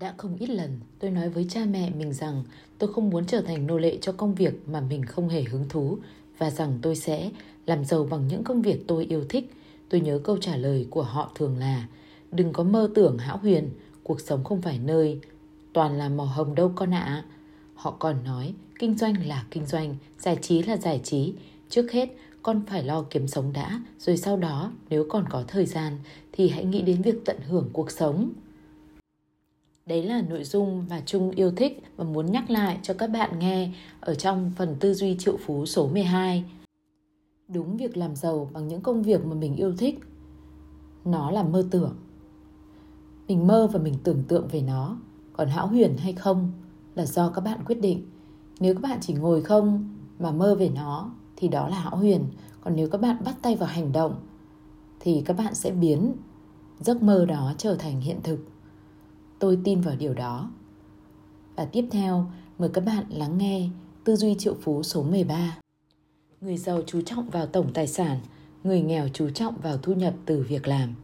Đã không ít lần tôi nói với cha mẹ mình rằng tôi không muốn trở thành nô lệ cho công việc mà mình không hề hứng thú và rằng tôi sẽ làm giàu bằng những công việc tôi yêu thích. Tôi nhớ câu trả lời của họ thường là Đừng có mơ tưởng hão huyền, cuộc sống không phải nơi toàn là màu hồng đâu con ạ. À. Họ còn nói kinh doanh là kinh doanh, giải trí là giải trí. Trước hết, con phải lo kiếm sống đã, rồi sau đó nếu còn có thời gian thì hãy nghĩ đến việc tận hưởng cuộc sống. Đấy là nội dung mà Trung yêu thích và muốn nhắc lại cho các bạn nghe ở trong phần tư duy triệu phú số 12. Đúng việc làm giàu bằng những công việc mà mình yêu thích. Nó là mơ tưởng. Mình mơ và mình tưởng tượng về nó, còn hão huyền hay không là do các bạn quyết định. Nếu các bạn chỉ ngồi không mà mơ về nó thì đó là hão huyền, còn nếu các bạn bắt tay vào hành động thì các bạn sẽ biến giấc mơ đó trở thành hiện thực Tôi tin vào điều đó. Và tiếp theo, mời các bạn lắng nghe Tư duy triệu phú số 13. Người giàu chú trọng vào tổng tài sản, người nghèo chú trọng vào thu nhập từ việc làm.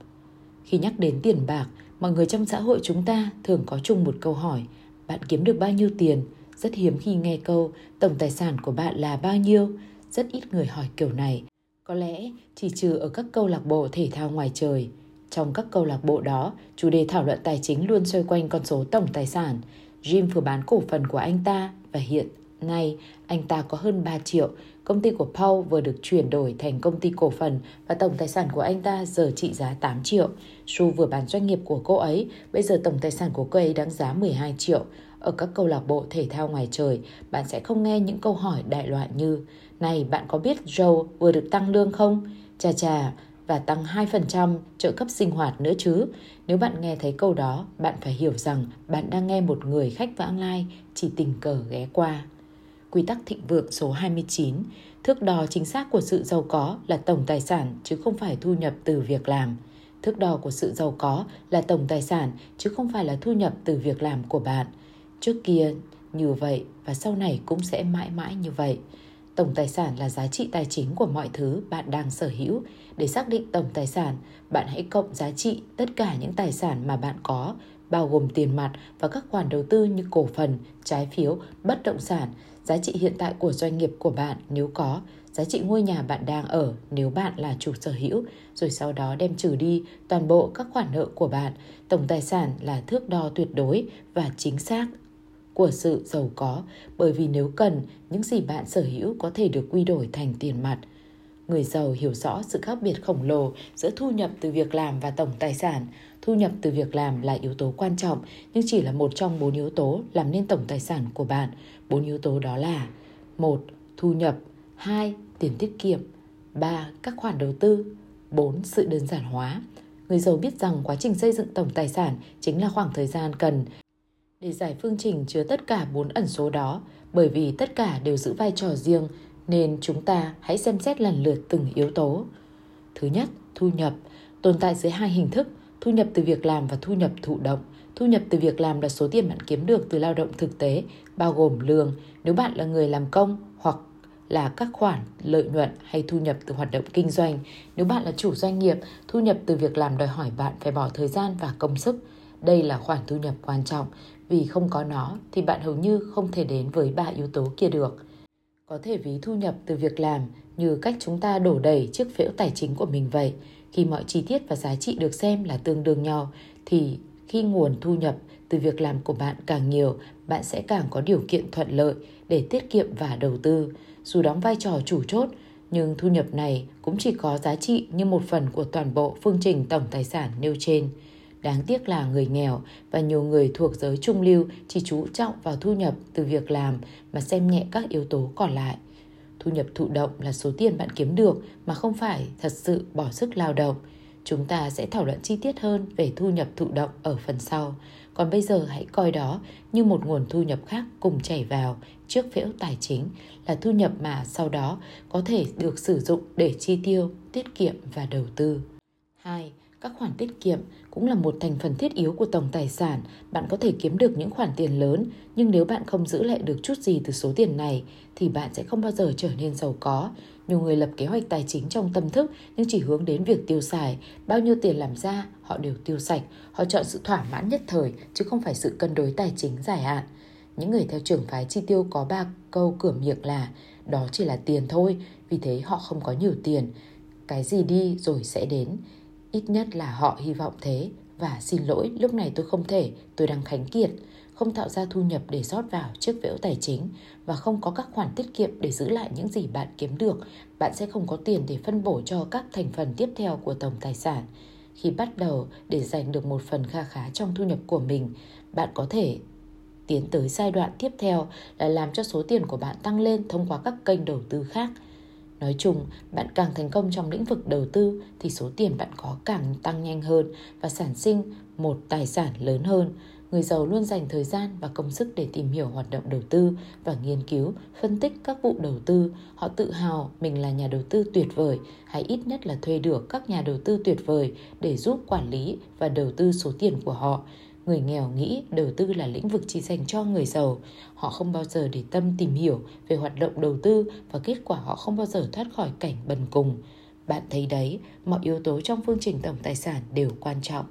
Khi nhắc đến tiền bạc, mọi người trong xã hội chúng ta thường có chung một câu hỏi, bạn kiếm được bao nhiêu tiền? Rất hiếm khi nghe câu tổng tài sản của bạn là bao nhiêu, rất ít người hỏi kiểu này. Có lẽ chỉ trừ ở các câu lạc bộ thể thao ngoài trời – trong các câu lạc bộ đó, chủ đề thảo luận tài chính luôn xoay quanh con số tổng tài sản. Jim vừa bán cổ phần của anh ta và hiện nay anh ta có hơn 3 triệu. Công ty của Paul vừa được chuyển đổi thành công ty cổ phần và tổng tài sản của anh ta giờ trị giá 8 triệu. Su vừa bán doanh nghiệp của cô ấy, bây giờ tổng tài sản của cô ấy đáng giá 12 triệu. Ở các câu lạc bộ thể thao ngoài trời, bạn sẽ không nghe những câu hỏi đại loại như Này, bạn có biết Joe vừa được tăng lương không? Chà chà, và tăng 2% trợ cấp sinh hoạt nữa chứ. Nếu bạn nghe thấy câu đó, bạn phải hiểu rằng bạn đang nghe một người khách vãng lai chỉ tình cờ ghé qua. Quy tắc thịnh vượng số 29, thước đo chính xác của sự giàu có là tổng tài sản chứ không phải thu nhập từ việc làm. Thước đo của sự giàu có là tổng tài sản chứ không phải là thu nhập từ việc làm của bạn. Trước kia như vậy và sau này cũng sẽ mãi mãi như vậy. Tổng tài sản là giá trị tài chính của mọi thứ bạn đang sở hữu. Để xác định tổng tài sản, bạn hãy cộng giá trị tất cả những tài sản mà bạn có, bao gồm tiền mặt và các khoản đầu tư như cổ phần, trái phiếu, bất động sản, giá trị hiện tại của doanh nghiệp của bạn nếu có, giá trị ngôi nhà bạn đang ở nếu bạn là chủ sở hữu, rồi sau đó đem trừ đi toàn bộ các khoản nợ của bạn. Tổng tài sản là thước đo tuyệt đối và chính xác của sự giàu có bởi vì nếu cần, những gì bạn sở hữu có thể được quy đổi thành tiền mặt. Người giàu hiểu rõ sự khác biệt khổng lồ giữa thu nhập từ việc làm và tổng tài sản. Thu nhập từ việc làm là yếu tố quan trọng, nhưng chỉ là một trong bốn yếu tố làm nên tổng tài sản của bạn. Bốn yếu tố đó là một Thu nhập 2. Tiền tiết kiệm 3. Các khoản đầu tư 4. Sự đơn giản hóa Người giàu biết rằng quá trình xây dựng tổng tài sản chính là khoảng thời gian cần để giải phương trình chứa tất cả bốn ẩn số đó, bởi vì tất cả đều giữ vai trò riêng nên chúng ta hãy xem xét lần lượt từng yếu tố. Thứ nhất, thu nhập tồn tại dưới hai hình thức, thu nhập từ việc làm và thu nhập thụ động. Thu nhập từ việc làm là số tiền bạn kiếm được từ lao động thực tế, bao gồm lương nếu bạn là người làm công hoặc là các khoản lợi nhuận hay thu nhập từ hoạt động kinh doanh. Nếu bạn là chủ doanh nghiệp, thu nhập từ việc làm đòi hỏi bạn phải bỏ thời gian và công sức. Đây là khoản thu nhập quan trọng vì không có nó thì bạn hầu như không thể đến với ba yếu tố kia được. Có thể ví thu nhập từ việc làm như cách chúng ta đổ đầy chiếc phễu tài chính của mình vậy. Khi mọi chi tiết và giá trị được xem là tương đương nhau thì khi nguồn thu nhập từ việc làm của bạn càng nhiều, bạn sẽ càng có điều kiện thuận lợi để tiết kiệm và đầu tư. Dù đóng vai trò chủ chốt, nhưng thu nhập này cũng chỉ có giá trị như một phần của toàn bộ phương trình tổng tài sản nêu trên. Đáng tiếc là người nghèo và nhiều người thuộc giới trung lưu chỉ chú trọng vào thu nhập từ việc làm mà xem nhẹ các yếu tố còn lại. Thu nhập thụ động là số tiền bạn kiếm được mà không phải thật sự bỏ sức lao động. Chúng ta sẽ thảo luận chi tiết hơn về thu nhập thụ động ở phần sau. Còn bây giờ hãy coi đó như một nguồn thu nhập khác cùng chảy vào trước phễu tài chính là thu nhập mà sau đó có thể được sử dụng để chi tiêu, tiết kiệm và đầu tư. 2 các khoản tiết kiệm cũng là một thành phần thiết yếu của tổng tài sản. Bạn có thể kiếm được những khoản tiền lớn, nhưng nếu bạn không giữ lại được chút gì từ số tiền này thì bạn sẽ không bao giờ trở nên giàu có. Nhiều người lập kế hoạch tài chính trong tâm thức nhưng chỉ hướng đến việc tiêu xài. Bao nhiêu tiền làm ra, họ đều tiêu sạch. Họ chọn sự thỏa mãn nhất thời chứ không phải sự cân đối tài chính dài hạn. Những người theo trường phái chi tiêu có ba câu cửa miệng là đó chỉ là tiền thôi, vì thế họ không có nhiều tiền. Cái gì đi rồi sẽ đến. Ít nhất là họ hy vọng thế. Và xin lỗi, lúc này tôi không thể, tôi đang khánh kiệt không tạo ra thu nhập để rót vào chiếc vẽo tài chính và không có các khoản tiết kiệm để giữ lại những gì bạn kiếm được, bạn sẽ không có tiền để phân bổ cho các thành phần tiếp theo của tổng tài sản. Khi bắt đầu để giành được một phần kha khá trong thu nhập của mình, bạn có thể tiến tới giai đoạn tiếp theo là làm cho số tiền của bạn tăng lên thông qua các kênh đầu tư khác. Nói chung, bạn càng thành công trong lĩnh vực đầu tư thì số tiền bạn có càng tăng nhanh hơn và sản sinh một tài sản lớn hơn người giàu luôn dành thời gian và công sức để tìm hiểu hoạt động đầu tư và nghiên cứu, phân tích các vụ đầu tư. Họ tự hào mình là nhà đầu tư tuyệt vời hay ít nhất là thuê được các nhà đầu tư tuyệt vời để giúp quản lý và đầu tư số tiền của họ. Người nghèo nghĩ đầu tư là lĩnh vực chỉ dành cho người giàu. Họ không bao giờ để tâm tìm hiểu về hoạt động đầu tư và kết quả họ không bao giờ thoát khỏi cảnh bần cùng. Bạn thấy đấy, mọi yếu tố trong phương trình tổng tài sản đều quan trọng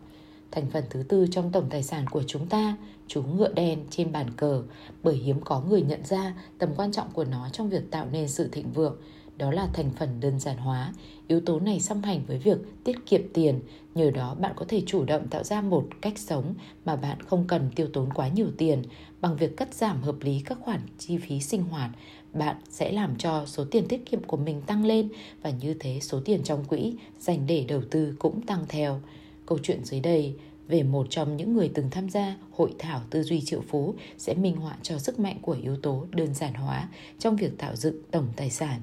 thành phần thứ tư trong tổng tài sản của chúng ta, chú ngựa đen trên bàn cờ, bởi hiếm có người nhận ra tầm quan trọng của nó trong việc tạo nên sự thịnh vượng. Đó là thành phần đơn giản hóa. Yếu tố này song hành với việc tiết kiệm tiền, nhờ đó bạn có thể chủ động tạo ra một cách sống mà bạn không cần tiêu tốn quá nhiều tiền. Bằng việc cắt giảm hợp lý các khoản chi phí sinh hoạt, bạn sẽ làm cho số tiền tiết kiệm của mình tăng lên và như thế số tiền trong quỹ dành để đầu tư cũng tăng theo. Câu chuyện dưới đây về một trong những người từng tham gia hội thảo tư duy triệu phú sẽ minh họa cho sức mạnh của yếu tố đơn giản hóa trong việc tạo dựng tổng tài sản.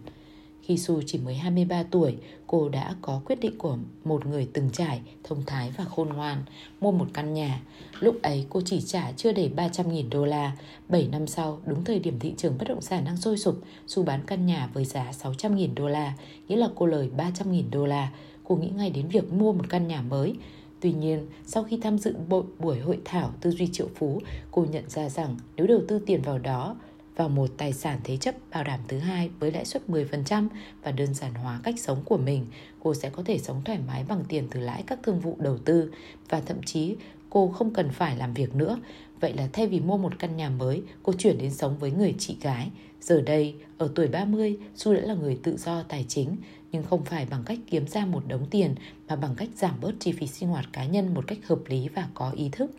Khi Su chỉ mới 23 tuổi, cô đã có quyết định của một người từng trải, thông thái và khôn ngoan, mua một căn nhà. Lúc ấy cô chỉ trả chưa đầy 300.000 đô la. 7 năm sau, đúng thời điểm thị trường bất động sản đang sôi sục, Su bán căn nhà với giá 600.000 đô la, nghĩa là cô lời 300.000 đô la cô nghĩ ngay đến việc mua một căn nhà mới. Tuy nhiên, sau khi tham dự buổi hội thảo tư duy triệu phú, cô nhận ra rằng nếu đầu tư tiền vào đó, vào một tài sản thế chấp bảo đảm thứ hai với lãi suất 10% và đơn giản hóa cách sống của mình, cô sẽ có thể sống thoải mái bằng tiền từ lãi các thương vụ đầu tư và thậm chí cô không cần phải làm việc nữa. Vậy là thay vì mua một căn nhà mới, cô chuyển đến sống với người chị gái. Giờ đây, ở tuổi 30, Su đã là người tự do tài chính, nhưng không phải bằng cách kiếm ra một đống tiền mà bằng cách giảm bớt chi phí sinh hoạt cá nhân một cách hợp lý và có ý thức.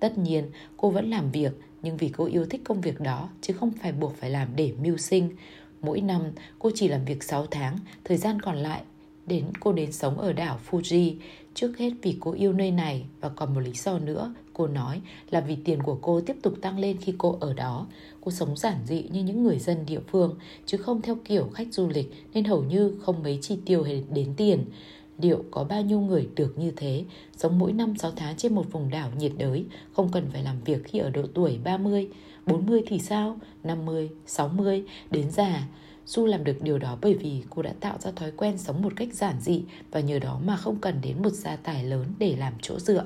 Tất nhiên, cô vẫn làm việc, nhưng vì cô yêu thích công việc đó chứ không phải buộc phải làm để mưu sinh. Mỗi năm, cô chỉ làm việc 6 tháng, thời gian còn lại đến cô đến sống ở đảo Fuji. Trước hết vì cô yêu nơi này và còn một lý do nữa, cô nói là vì tiền của cô tiếp tục tăng lên khi cô ở đó. Cô sống giản dị như những người dân địa phương, chứ không theo kiểu khách du lịch nên hầu như không mấy chi tiêu hay đến tiền. Liệu có bao nhiêu người được như thế, sống mỗi năm 6 tháng trên một vùng đảo nhiệt đới, không cần phải làm việc khi ở độ tuổi 30, 40 thì sao, 50, 60, đến già. Du làm được điều đó bởi vì cô đã tạo ra thói quen sống một cách giản dị và nhờ đó mà không cần đến một gia tài lớn để làm chỗ dựa.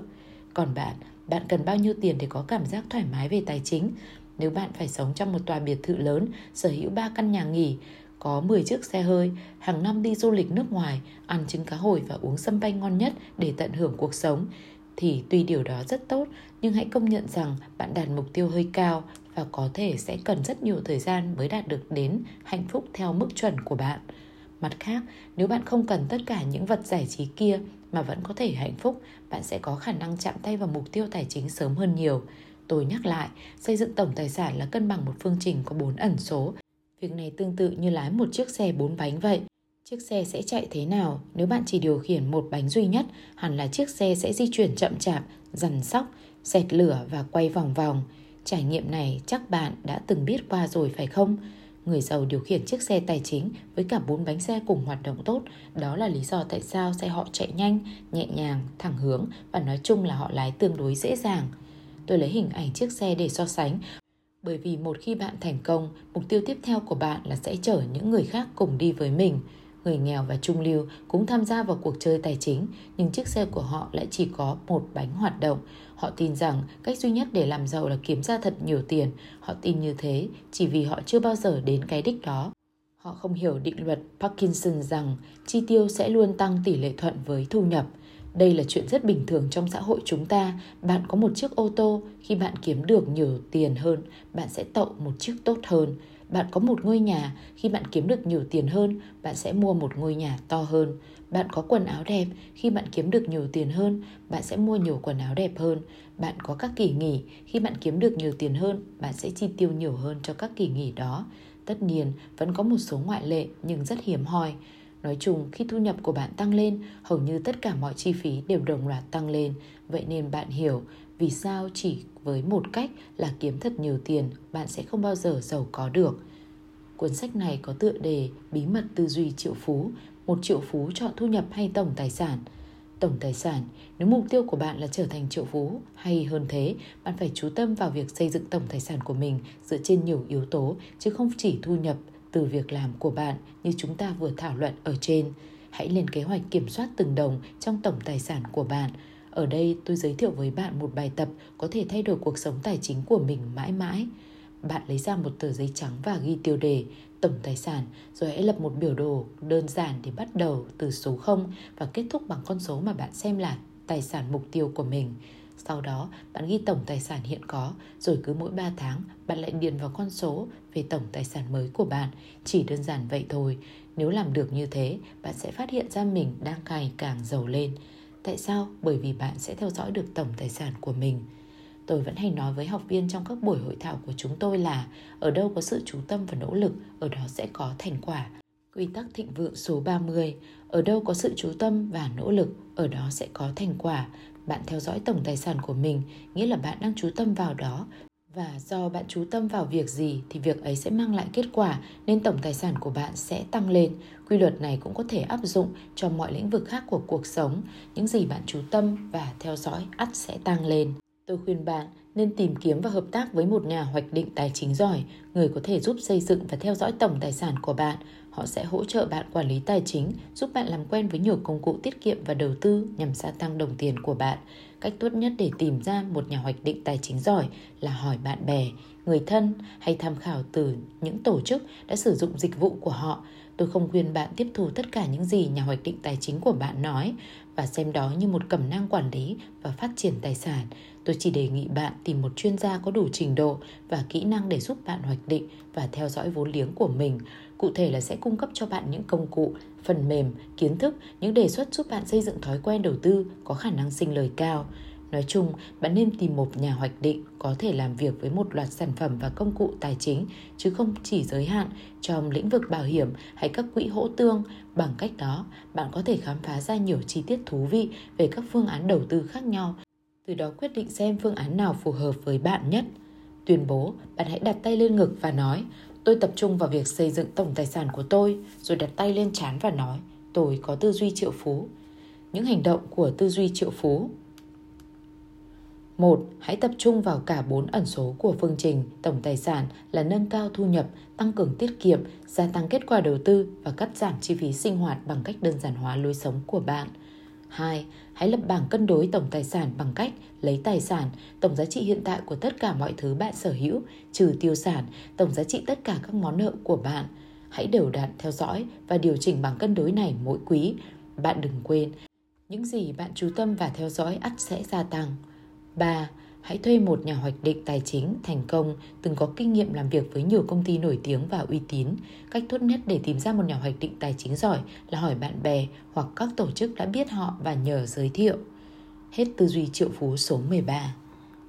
Còn bạn, bạn cần bao nhiêu tiền để có cảm giác thoải mái về tài chính? Nếu bạn phải sống trong một tòa biệt thự lớn, sở hữu 3 căn nhà nghỉ, có 10 chiếc xe hơi, hàng năm đi du lịch nước ngoài, ăn trứng cá hồi và uống sâm banh ngon nhất để tận hưởng cuộc sống, thì tuy điều đó rất tốt, nhưng hãy công nhận rằng bạn đạt mục tiêu hơi cao và có thể sẽ cần rất nhiều thời gian mới đạt được đến hạnh phúc theo mức chuẩn của bạn. Mặt khác, nếu bạn không cần tất cả những vật giải trí kia mà vẫn có thể hạnh phúc, bạn sẽ có khả năng chạm tay vào mục tiêu tài chính sớm hơn nhiều. Tôi nhắc lại, xây dựng tổng tài sản là cân bằng một phương trình có bốn ẩn số. Việc này tương tự như lái một chiếc xe bốn bánh vậy. Chiếc xe sẽ chạy thế nào nếu bạn chỉ điều khiển một bánh duy nhất, hẳn là chiếc xe sẽ di chuyển chậm chạp, dằn sóc, xẹt lửa và quay vòng vòng. Trải nghiệm này chắc bạn đã từng biết qua rồi phải không? Người giàu điều khiển chiếc xe tài chính với cả bốn bánh xe cùng hoạt động tốt. Đó là lý do tại sao xe họ chạy nhanh, nhẹ nhàng, thẳng hướng và nói chung là họ lái tương đối dễ dàng. Tôi lấy hình ảnh chiếc xe để so sánh bởi vì một khi bạn thành công, mục tiêu tiếp theo của bạn là sẽ chở những người khác cùng đi với mình. Người nghèo và trung lưu cũng tham gia vào cuộc chơi tài chính, nhưng chiếc xe của họ lại chỉ có một bánh hoạt động. Họ tin rằng cách duy nhất để làm giàu là kiếm ra thật nhiều tiền. Họ tin như thế chỉ vì họ chưa bao giờ đến cái đích đó. Họ không hiểu định luật Parkinson rằng chi tiêu sẽ luôn tăng tỷ lệ thuận với thu nhập. Đây là chuyện rất bình thường trong xã hội chúng ta. Bạn có một chiếc ô tô, khi bạn kiếm được nhiều tiền hơn, bạn sẽ tậu một chiếc tốt hơn. Bạn có một ngôi nhà, khi bạn kiếm được nhiều tiền hơn, bạn sẽ mua một ngôi nhà to hơn. Bạn có quần áo đẹp, khi bạn kiếm được nhiều tiền hơn, bạn sẽ mua nhiều quần áo đẹp hơn. Bạn có các kỳ nghỉ, khi bạn kiếm được nhiều tiền hơn, bạn sẽ chi tiêu nhiều hơn cho các kỳ nghỉ đó. Tất nhiên, vẫn có một số ngoại lệ nhưng rất hiếm hoi. Nói chung, khi thu nhập của bạn tăng lên, hầu như tất cả mọi chi phí đều đồng loạt tăng lên. Vậy nên bạn hiểu vì sao chỉ với một cách là kiếm thật nhiều tiền, bạn sẽ không bao giờ giàu có được. Cuốn sách này có tựa đề Bí mật tư duy triệu phú, một triệu phú chọn thu nhập hay tổng tài sản. Tổng tài sản, nếu mục tiêu của bạn là trở thành triệu phú hay hơn thế, bạn phải chú tâm vào việc xây dựng tổng tài sản của mình dựa trên nhiều yếu tố chứ không chỉ thu nhập từ việc làm của bạn như chúng ta vừa thảo luận ở trên. Hãy lên kế hoạch kiểm soát từng đồng trong tổng tài sản của bạn. Ở đây, tôi giới thiệu với bạn một bài tập có thể thay đổi cuộc sống tài chính của mình mãi mãi. Bạn lấy ra một tờ giấy trắng và ghi tiêu đề, tổng tài sản, rồi hãy lập một biểu đồ đơn giản để bắt đầu từ số 0 và kết thúc bằng con số mà bạn xem là tài sản mục tiêu của mình. Sau đó, bạn ghi tổng tài sản hiện có, rồi cứ mỗi 3 tháng, bạn lại điền vào con số về tổng tài sản mới của bạn. Chỉ đơn giản vậy thôi. Nếu làm được như thế, bạn sẽ phát hiện ra mình đang ngày càng giàu lên. Tại sao? Bởi vì bạn sẽ theo dõi được tổng tài sản của mình. Tôi vẫn hay nói với học viên trong các buổi hội thảo của chúng tôi là ở đâu có sự chú tâm và nỗ lực, ở đó sẽ có thành quả. Quy tắc thịnh vượng số 30, ở đâu có sự chú tâm và nỗ lực, ở đó sẽ có thành quả. Bạn theo dõi tổng tài sản của mình, nghĩa là bạn đang chú tâm vào đó. Và do bạn chú tâm vào việc gì thì việc ấy sẽ mang lại kết quả nên tổng tài sản của bạn sẽ tăng lên. Quy luật này cũng có thể áp dụng cho mọi lĩnh vực khác của cuộc sống. Những gì bạn chú tâm và theo dõi ắt sẽ tăng lên. Tôi khuyên bạn nên tìm kiếm và hợp tác với một nhà hoạch định tài chính giỏi, người có thể giúp xây dựng và theo dõi tổng tài sản của bạn. Họ sẽ hỗ trợ bạn quản lý tài chính, giúp bạn làm quen với nhiều công cụ tiết kiệm và đầu tư nhằm gia tăng đồng tiền của bạn. Cách tốt nhất để tìm ra một nhà hoạch định tài chính giỏi là hỏi bạn bè, người thân hay tham khảo từ những tổ chức đã sử dụng dịch vụ của họ. Tôi không khuyên bạn tiếp thu tất cả những gì nhà hoạch định tài chính của bạn nói và xem đó như một cẩm năng quản lý và phát triển tài sản. Tôi chỉ đề nghị bạn tìm một chuyên gia có đủ trình độ và kỹ năng để giúp bạn hoạch định và theo dõi vốn liếng của mình. Cụ thể là sẽ cung cấp cho bạn những công cụ, phần mềm, kiến thức, những đề xuất giúp bạn xây dựng thói quen đầu tư có khả năng sinh lời cao. Nói chung, bạn nên tìm một nhà hoạch định có thể làm việc với một loạt sản phẩm và công cụ tài chính, chứ không chỉ giới hạn trong lĩnh vực bảo hiểm hay các quỹ hỗ tương. Bằng cách đó, bạn có thể khám phá ra nhiều chi tiết thú vị về các phương án đầu tư khác nhau từ đó quyết định xem phương án nào phù hợp với bạn nhất. Tuyên bố, bạn hãy đặt tay lên ngực và nói, tôi tập trung vào việc xây dựng tổng tài sản của tôi, rồi đặt tay lên trán và nói, tôi có tư duy triệu phú. Những hành động của tư duy triệu phú một, Hãy tập trung vào cả bốn ẩn số của phương trình tổng tài sản là nâng cao thu nhập, tăng cường tiết kiệm, gia tăng kết quả đầu tư và cắt giảm chi phí sinh hoạt bằng cách đơn giản hóa lối sống của bạn – 2. Hãy lập bảng cân đối tổng tài sản bằng cách lấy tài sản, tổng giá trị hiện tại của tất cả mọi thứ bạn sở hữu, trừ tiêu sản, tổng giá trị tất cả các món nợ của bạn. Hãy đều đặn theo dõi và điều chỉnh bảng cân đối này mỗi quý. Bạn đừng quên, những gì bạn chú tâm và theo dõi ắt sẽ gia tăng. 3 hãy thuê một nhà hoạch định tài chính thành công, từng có kinh nghiệm làm việc với nhiều công ty nổi tiếng và uy tín. Cách tốt nhất để tìm ra một nhà hoạch định tài chính giỏi là hỏi bạn bè hoặc các tổ chức đã biết họ và nhờ giới thiệu. Hết tư duy triệu phú số 13.